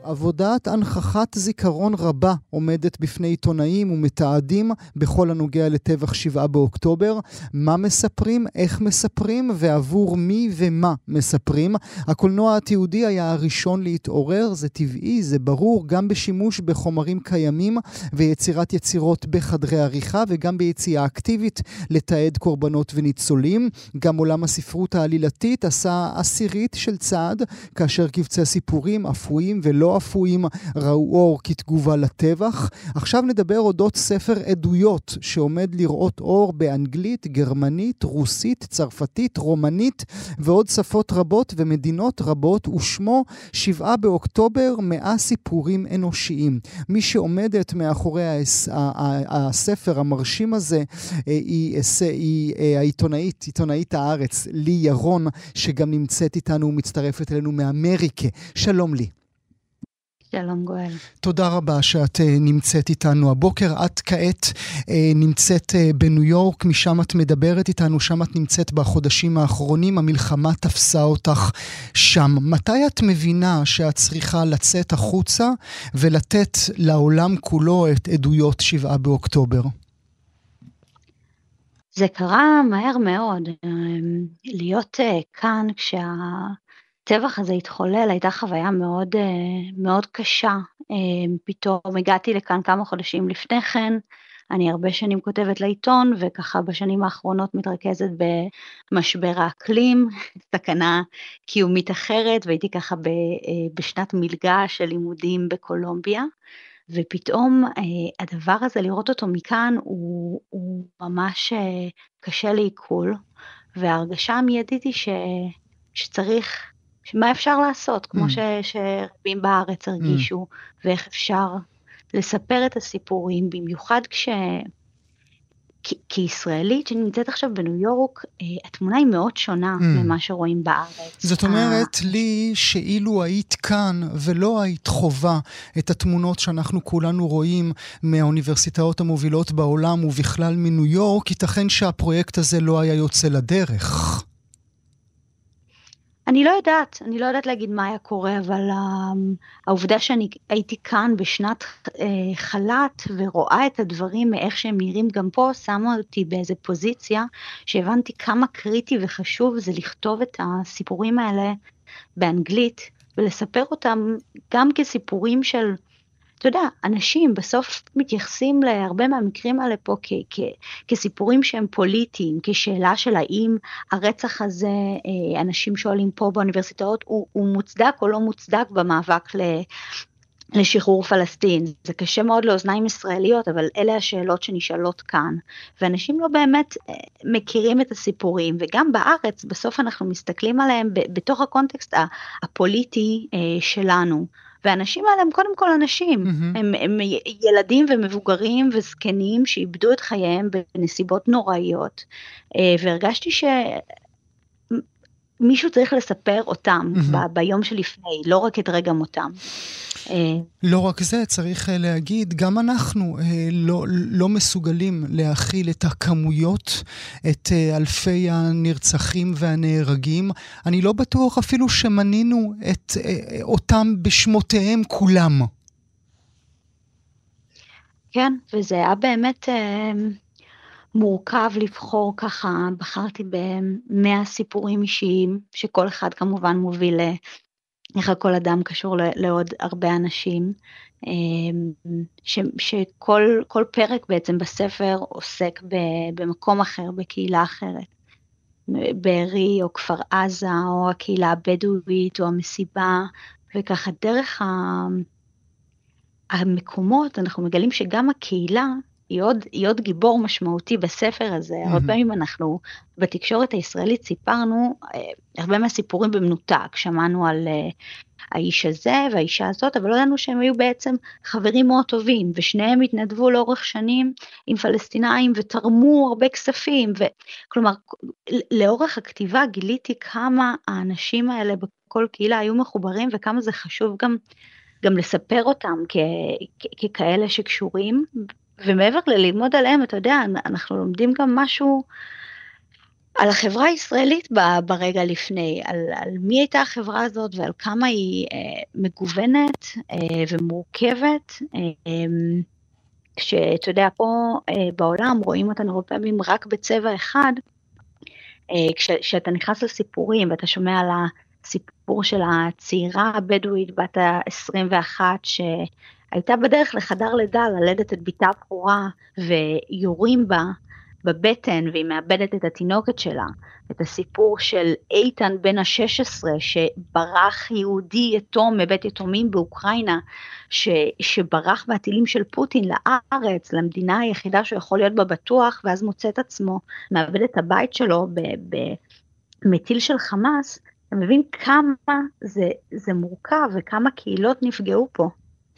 עבודת הנכחת זיכרון רבה עומדת בפני עיתונאים ומתעדים בכל הנוגע לטבח שבעה באוקטובר. מה מספרים, איך מספרים ועבור מי ומה מספרים. הקולנוע התיעודי היה הראשון להתעורר, זה טבעי, זה ברור, גם בשימוש בחומרים קיימים ויצירת יצירות בחדרי עריכה וגם ביציאה אקטיבית לתעד קורבנות וניצולים. גם עולם הספרות העלילתית עשה עשירית של צעד כאשר קבצי סיפורים אפויים ולא אפויים ראו אור כתגובה לטבח. עכשיו נדבר אודות ספר עדויות שעומד לראות אור באנגלית, גרמנית, רוסית, צרפתית, רומנית ועוד שפות רבות ומדינות רבות, ושמו שבעה באוקטובר, מאה סיפורים אנושיים. מי שעומדת מאחורי הספר המרשים הזה אה, היא, היא אה, העיתונאית, עיתונאית הארץ, לי ירון, שגם נמצאת איתנו ומצטרפת אלינו מאמריקה. שלום לי. שלום גואל. תודה רבה שאת uh, נמצאת איתנו הבוקר. את כעת uh, נמצאת uh, בניו יורק, משם את מדברת איתנו, שם את נמצאת בחודשים האחרונים, המלחמה תפסה אותך שם. מתי את מבינה שאת צריכה לצאת החוצה ולתת לעולם כולו את עדויות שבעה באוקטובר? זה קרה מהר מאוד. להיות כאן כשה... הטבח הזה התחולל, הייתה חוויה מאוד, אה, מאוד קשה. אה, פתאום הגעתי לכאן כמה חודשים לפני כן, אני הרבה שנים כותבת לעיתון, וככה בשנים האחרונות מתרכזת במשבר האקלים, <laughs> סכנה קיומית אחרת, והייתי ככה אה, בשנת מלגה של לימודים בקולומביה, ופתאום הדבר הזה, לראות אותו מכאן, הוא, הוא ממש קשה לעיכול, וההרגשה המיידית היא ש, שצריך מה אפשר לעשות, כמו mm. ש, שרבים בארץ הרגישו, mm. ואיך אפשר לספר את הסיפורים, במיוחד כש... כישראלית שנמצאת עכשיו בניו יורק, אה, התמונה היא מאוד שונה mm. ממה שרואים בארץ. זאת אומרת ה... לי שאילו היית כאן ולא היית חווה את התמונות שאנחנו כולנו רואים מהאוניברסיטאות המובילות בעולם ובכלל מניו יורק, ייתכן שהפרויקט הזה לא היה יוצא לדרך. אני לא יודעת, אני לא יודעת להגיד מה היה קורה, אבל um, העובדה שאני הייתי כאן בשנת uh, חל"ת ורואה את הדברים מאיך שהם נראים גם פה, שמה אותי באיזה פוזיציה שהבנתי כמה קריטי וחשוב זה לכתוב את הסיפורים האלה באנגלית ולספר אותם גם כסיפורים של אתה יודע, אנשים בסוף מתייחסים להרבה מהמקרים האלה פה כ- כ- כסיפורים שהם פוליטיים, כשאלה של האם הרצח הזה, אה, אנשים שואלים פה באוניברסיטאות, הוא, הוא מוצדק או לא מוצדק במאבק ל... לשחרור פלסטין. זה קשה מאוד לאוזניים ישראליות, אבל אלה השאלות שנשאלות כאן. ואנשים לא באמת אה, מכירים את הסיפורים, וגם בארץ, בסוף אנחנו מסתכלים עליהם בתוך הקונטקסט הפוליטי אה, שלנו. והאנשים האלה הם קודם כל אנשים, mm-hmm. הם, הם ילדים ומבוגרים וזקנים שאיבדו את חייהם בנסיבות נוראיות, אה, והרגשתי שמישהו צריך לספר אותם mm-hmm. ב- ביום שלפני, לא רק את רגע מותם. לא רק זה, צריך אה, להגיד, גם אנחנו אה, לא, לא מסוגלים להכיל את הכמויות, את אה, אלפי הנרצחים והנהרגים. אני לא בטוח אפילו שמנינו את אותם בשמותיהם כולם. כן, וזה היה באמת מורכב לבחור ככה, בחרתי במאה סיפורים אישיים, שכל אחד כמובן מוביל איך כל אדם קשור לעוד הרבה אנשים, אמ, ש, שכל פרק בעצם בספר עוסק במקום אחר, בקהילה אחרת. בארי או כפר עזה או הקהילה הבדואית או המסיבה, וככה דרך המקומות אנחנו מגלים שגם הקהילה היא עוד, היא עוד גיבור משמעותי בספר הזה. Mm-hmm. הרבה פעמים אנחנו בתקשורת הישראלית סיפרנו אה, הרבה מהסיפורים במנותק, שמענו על אה, האיש הזה והאישה הזאת, אבל לא ידענו שהם היו בעצם חברים מאוד טובים, ושניהם התנדבו לאורך שנים עם פלסטינאים ותרמו הרבה כספים, ו... כלומר, לאורך הכתיבה גיליתי כמה האנשים האלה בכל קהילה היו מחוברים וכמה זה חשוב גם, גם לספר אותם כ... כ... ככאלה שקשורים, ומעבר לללמוד עליהם, אתה יודע, אנחנו לומדים גם משהו על החברה הישראלית ברגע לפני, על, על מי הייתה החברה הזאת ועל כמה היא אה, מגוונת אה, ומורכבת. אה, כשאתה יודע, פה אה, בעולם רואים אותנו הרבה פעמים רק בצבע אחד, אה, כשאתה נכנס לסיפורים ואתה שומע על הסיפור של הצעירה הבדואית בת ה-21, שהייתה בדרך לחדר לידה ללדת את בתה הבכורה ויורים בה בבטן והיא מאבדת את התינוקת שלה. את הסיפור של איתן בן ה-16 שברח יהודי יתום מבית יתומים באוקראינה, ש, שברח מהטילים של פוטין לארץ, למדינה היחידה שהוא יכול להיות בה בטוח, ואז מוצא את עצמו מאבד את הבית שלו במטיל של חמאס, אתה מבין כמה זה, זה מורכב וכמה קהילות נפגעו פה.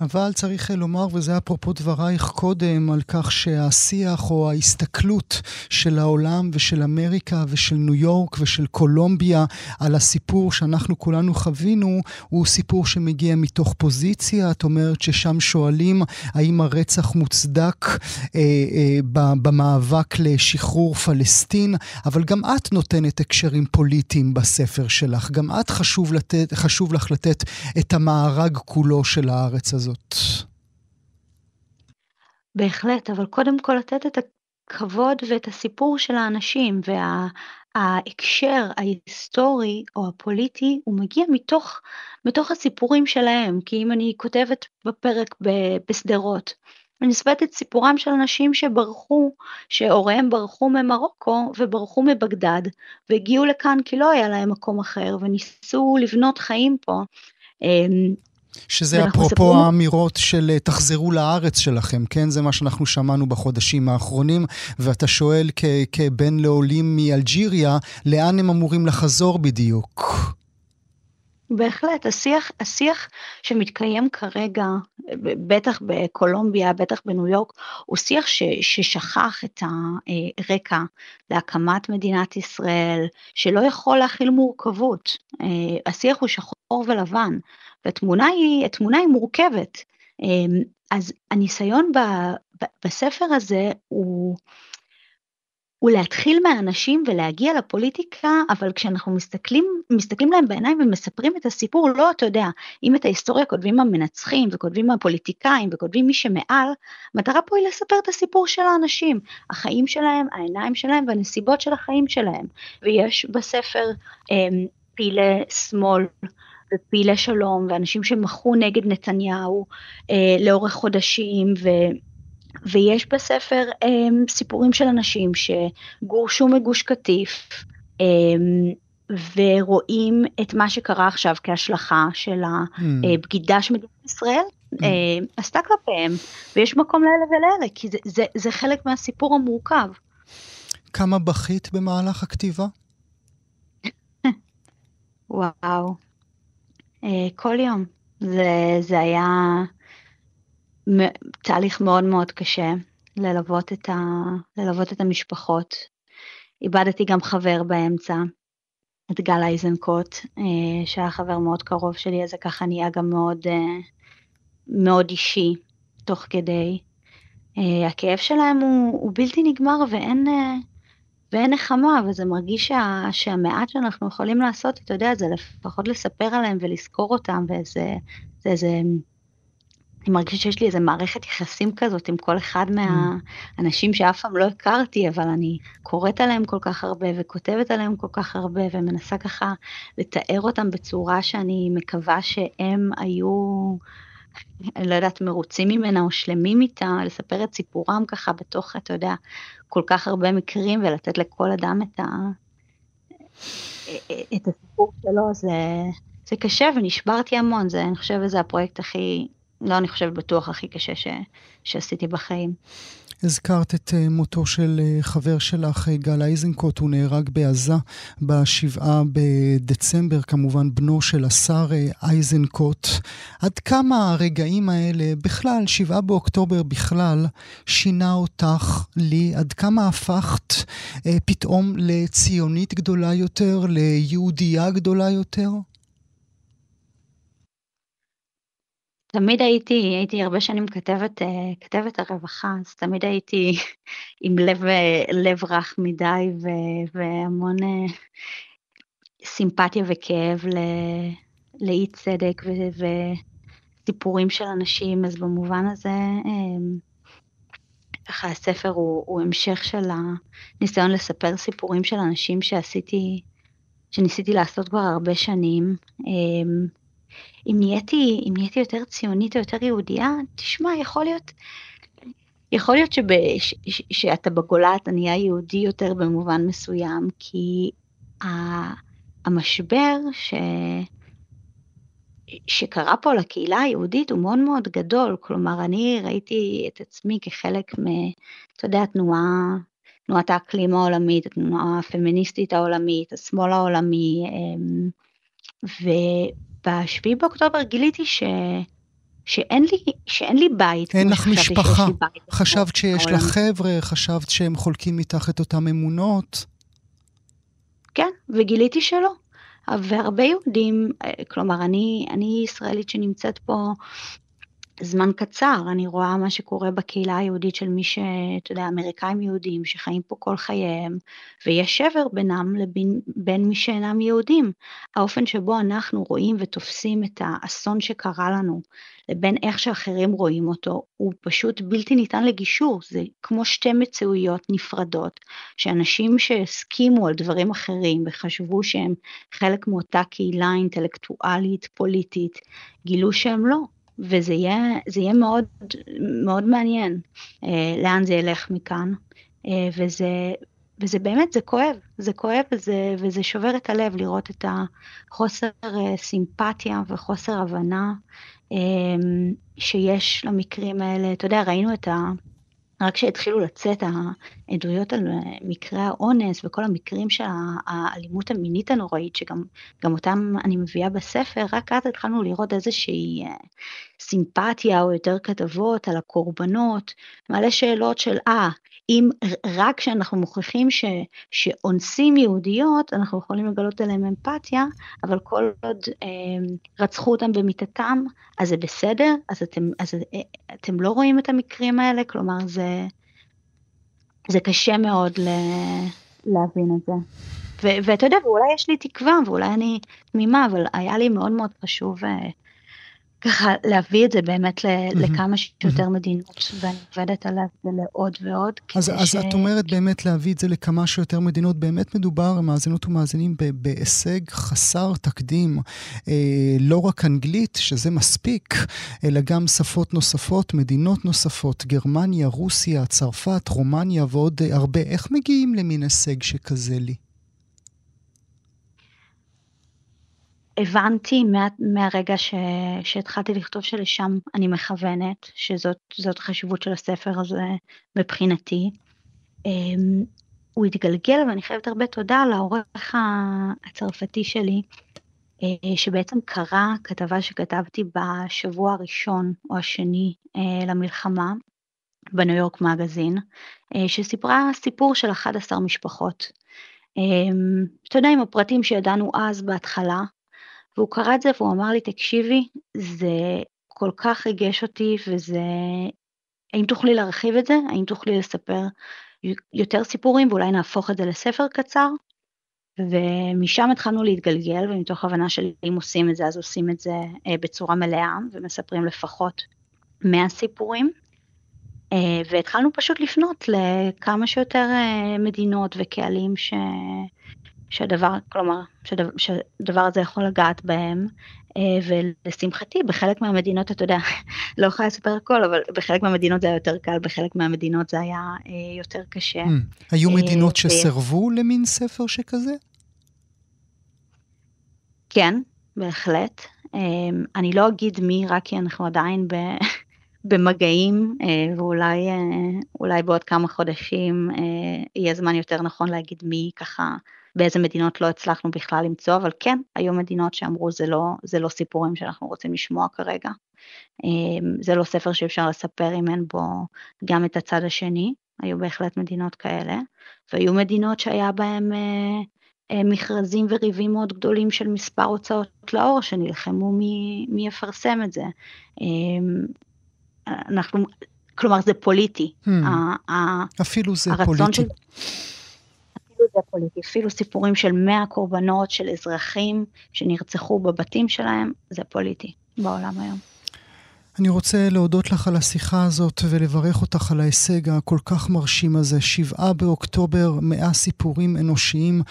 אבל צריך לומר, וזה אפרופו דברייך קודם, על כך שהשיח או ההסתכלות של העולם ושל אמריקה ושל ניו יורק ושל קולומביה על הסיפור שאנחנו כולנו חווינו, הוא סיפור שמגיע מתוך פוזיציה. את אומרת ששם שואלים האם הרצח מוצדק אה, אה, במאבק לשחרור פלסטין, אבל גם את נותנת הקשרים פוליטיים בספר שלך. גם את חשוב, לתת, חשוב לך לתת את המארג כולו של הארץ הזאת. הזאת. בהחלט, אבל קודם כל לתת את הכבוד ואת הסיפור של האנשים, וההקשר ההיסטורי או הפוליטי, הוא מגיע מתוך, מתוך הסיפורים שלהם, כי אם אני כותבת בפרק בשדרות, אני מספרת את סיפורם של אנשים שברחו, שהוריהם ברחו ממרוקו וברחו מבגדד, והגיעו לכאן כי לא היה להם מקום אחר, וניסו לבנות חיים פה. שזה אפרופו ספרים... האמירות של אה, תחזרו לארץ שלכם, כן? זה מה שאנחנו שמענו בחודשים האחרונים, ואתה שואל כ- כבן לעולים מאלג'יריה, לאן הם אמורים לחזור בדיוק? בהחלט, השיח, השיח שמתקיים כרגע, בטח בקולומביה, בטח בניו יורק, הוא שיח ש, ששכח את הרקע להקמת מדינת ישראל, שלא יכול להכיל מורכבות. השיח הוא שחור ולבן, והתמונה היא, היא מורכבת. אז הניסיון ב, ב, בספר הזה הוא, הוא להתחיל מהאנשים ולהגיע לפוליטיקה, אבל כשאנחנו מסתכלים, מסתכלים להם בעיניים ומספרים את הסיפור, לא, אתה יודע, אם את ההיסטוריה כותבים המנצחים וכותבים הפוליטיקאים וכותבים מי שמעל, המטרה פה היא לספר את הסיפור של האנשים, החיים שלהם, העיניים שלהם והנסיבות של החיים שלהם. ויש בספר אה, פעילי שמאל ופעילי שלום ואנשים שמחו נגד נתניהו אה, לאורך חודשים ו... ויש בספר um, סיפורים של אנשים שגורשו מגוש קטיף um, ורואים את מה שקרה עכשיו כהשלכה של הבגידה שמדינת ישראל mm. uh, עשתה כלפיהם, ויש מקום לאלה ולאלה, כי זה, זה, זה חלק מהסיפור המורכב. כמה בכית במהלך הכתיבה? <laughs> וואו, uh, כל יום. זה, זה היה... תהליך מאוד מאוד קשה ללוות את, ה, ללוות את המשפחות. איבדתי גם חבר באמצע, את גל איזנקוט, אה, שהיה חבר מאוד קרוב שלי, אז זה ככה נהיה גם מאוד, אה, מאוד אישי תוך כדי. אה, הכאב שלהם הוא, הוא בלתי נגמר ואין, ואין נחמה, וזה מרגיש שה, שהמעט שאנחנו יכולים לעשות, אתה יודע, זה לפחות לספר עליהם ולזכור אותם, וזה זה, זה, אני מרגישה שיש לי איזה מערכת יחסים כזאת עם כל אחד mm. מהאנשים שאף פעם לא הכרתי, אבל אני קוראת עליהם כל כך הרבה וכותבת עליהם כל כך הרבה ומנסה ככה לתאר אותם בצורה שאני מקווה שהם היו, אני לא יודעת, מרוצים ממנה או שלמים איתה, לספר את סיפורם ככה בתוך, אתה יודע, כל כך הרבה מקרים ולתת לכל אדם את, ה... את הסיפור שלו, זה, זה קשה ונשברתי המון, זה, אני חושבת שזה הפרויקט הכי... לא, אני חושבת, בטוח הכי קשה ש, שעשיתי בחיים. הזכרת את אה, מותו של אה, חבר שלך, אה, גל איזנקוט, הוא נהרג בעזה בשבעה בדצמבר, כמובן בנו של השר איזנקוט. עד כמה הרגעים האלה, בכלל, שבעה באוקטובר בכלל, שינה אותך, לי? עד כמה הפכת פתאום לציונית גדולה יותר, ליהודייה גדולה יותר? תמיד הייתי, הייתי הרבה שנים כתבת, אה, כתבת הרווחה, אז תמיד הייתי <laughs> עם לב, לב רך מדי ו, והמון אה, סימפתיה וכאב ל, לאי צדק ו, וסיפורים של אנשים, אז במובן הזה, אה, ככה הספר הוא, הוא המשך של הניסיון לספר סיפורים של אנשים שעשיתי, שניסיתי לעשות כבר הרבה שנים. אם נהייתי, אם נהייתי יותר ציונית או יותר יהודייה, תשמע, יכול להיות, יכול להיות שב, ש, ש, שאתה בגולה אתה נהיה יהודי יותר במובן מסוים, כי ה, המשבר ש, שקרה פה לקהילה היהודית הוא מאוד מאוד גדול, כלומר אני ראיתי את עצמי כחלק מ... אתה יודע, תנועה, תנועת האקלים העולמית, התנועה הפמיניסטית העולמית, השמאל העולמי, אמ, ו... ב-7 באוקטובר גיליתי ש... שאין לי, שאין לי בית. אין לך משפחה. חשבת שיש לך חבר'ה, חשבת שהם חולקים איתך את אותן אמונות. כן, וגיליתי שלא. והרבה יהודים, אה, כלומר, אני, אני ישראלית שנמצאת פה זמן קצר, אני רואה מה שקורה בקהילה היהודית של מי שאתה יודע, אמריקאים יהודים שחיים פה כל חייהם, ויש שבר בינם לבין בין מי שאינם יהודים. האופן שבו אנחנו רואים ותופסים את האסון שקרה לנו, לבין איך שאחרים רואים אותו, הוא פשוט בלתי ניתן לגישור, זה כמו שתי מציאויות נפרדות, שאנשים שהסכימו על דברים אחרים וחשבו שהם חלק מאותה קהילה אינטלקטואלית, פוליטית, גילו שהם לא. וזה יהיה, יהיה מאוד, מאוד מעניין אה, לאן זה ילך מכאן, אה, וזה, וזה באמת, זה כואב, זה כואב וזה, וזה שובר את הלב לראות את החוסר אה, סימפתיה וחוסר הבנה אה, שיש למקרים האלה. אתה יודע, ראינו את, ה, רק כשהתחילו לצאת העדויות על מקרי האונס וכל המקרים של האלימות המינית הנוראית, שגם אותם אני מביאה בספר, רק אז התחלנו לראות איזושהי אה, סימפתיה או יותר כתבות על הקורבנות, מעלה שאלות של אה, אם רק כשאנחנו מוכיחים ש, שאונסים יהודיות, אנחנו יכולים לגלות עליהם אמפתיה, אבל כל עוד אה, רצחו אותם במיטתם, אז זה בסדר? אז אתם, אז אה, אתם לא רואים את המקרים האלה? כלומר, זה, זה קשה מאוד ל, להבין את זה. ואתה יודע, ואולי יש לי תקווה, ואולי אני תמימה, אבל היה לי מאוד מאוד חשוב אה, ככה להביא את זה באמת לכמה שיותר מדינות, ואני עובדת עליו לעוד ועוד. אז, אז ש... את אומרת באמת להביא את זה לכמה שיותר מדינות, באמת מדובר, מאזינות ומאזינים, בהישג חסר תקדים. אה, לא רק אנגלית, שזה מספיק, אלא גם שפות נוספות, מדינות נוספות, גרמניה, רוסיה, צרפת, רומניה ועוד הרבה. איך מגיעים למין הישג שכזה לי? הבנתי מה, מהרגע ש, שהתחלתי לכתוב שלשם אני מכוונת, שזאת החשיבות של הספר הזה מבחינתי. אמ, הוא התגלגל ואני חייבת הרבה תודה לעורך הצרפתי שלי, אה, שבעצם קרא כתבה שכתבתי בשבוע הראשון או השני אה, למלחמה בניו יורק מגזין, אה, שסיפרה סיפור של 11 משפחות. אמ, אתה יודע, עם הפרטים שידענו אז בהתחלה, והוא קרא את זה והוא אמר לי, תקשיבי, זה כל כך ריגש אותי וזה... האם תוכלי להרחיב את זה? האם תוכלי לספר יותר סיפורים ואולי נהפוך את זה לספר קצר? ומשם התחלנו להתגלגל, ומתוך הבנה של אם עושים את זה, אז עושים את זה אה, בצורה מלאה, ומספרים לפחות 100 סיפורים. אה, והתחלנו פשוט לפנות לכמה שיותר אה, מדינות וקהלים ש... שהדבר, כלומר, שהדבר, שהדבר הזה יכול לגעת בהם, אה, ולשמחתי בחלק מהמדינות, אתה יודע, <laughs> לא יכולה לספר הכל, אבל בחלק מהמדינות זה היה יותר קל, בחלק מהמדינות זה היה אה, יותר קשה. Mm. היו מדינות שסירבו למין ספר שכזה? כן, בהחלט. אני לא אגיד מי, רק כי אנחנו עדיין ב... <laughs> במגעים, ואולי בעוד כמה חודשים יהיה זמן יותר נכון להגיד מי ככה באיזה מדינות לא הצלחנו בכלל למצוא, אבל כן, היו מדינות שאמרו זה לא, זה לא סיפורים שאנחנו רוצים לשמוע כרגע. אמ, זה לא ספר שאפשר לספר אם אין בו גם את הצד השני, היו בהחלט מדינות כאלה, והיו מדינות שהיה בהן אה, אה, מכרזים וריבים מאוד גדולים של מספר הוצאות לאור שנלחמו מי, מי יפרסם את זה. אמ, אנחנו, כלומר זה פוליטי. Hmm. אפילו זה פוליטי. של... זה פוליטי, אפילו סיפורים של 100 קורבנות של אזרחים שנרצחו בבתים שלהם, זה פוליטי בעולם היום. אני רוצה להודות לך על השיחה הזאת ולברך אותך על ההישג הכל כך מרשים הזה. שבעה באוקטובר, מאה סיפורים אנושיים.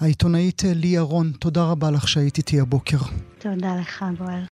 העיתונאית לי אהרון, תודה רבה לך שהיית איתי הבוקר. תודה לך, גואל.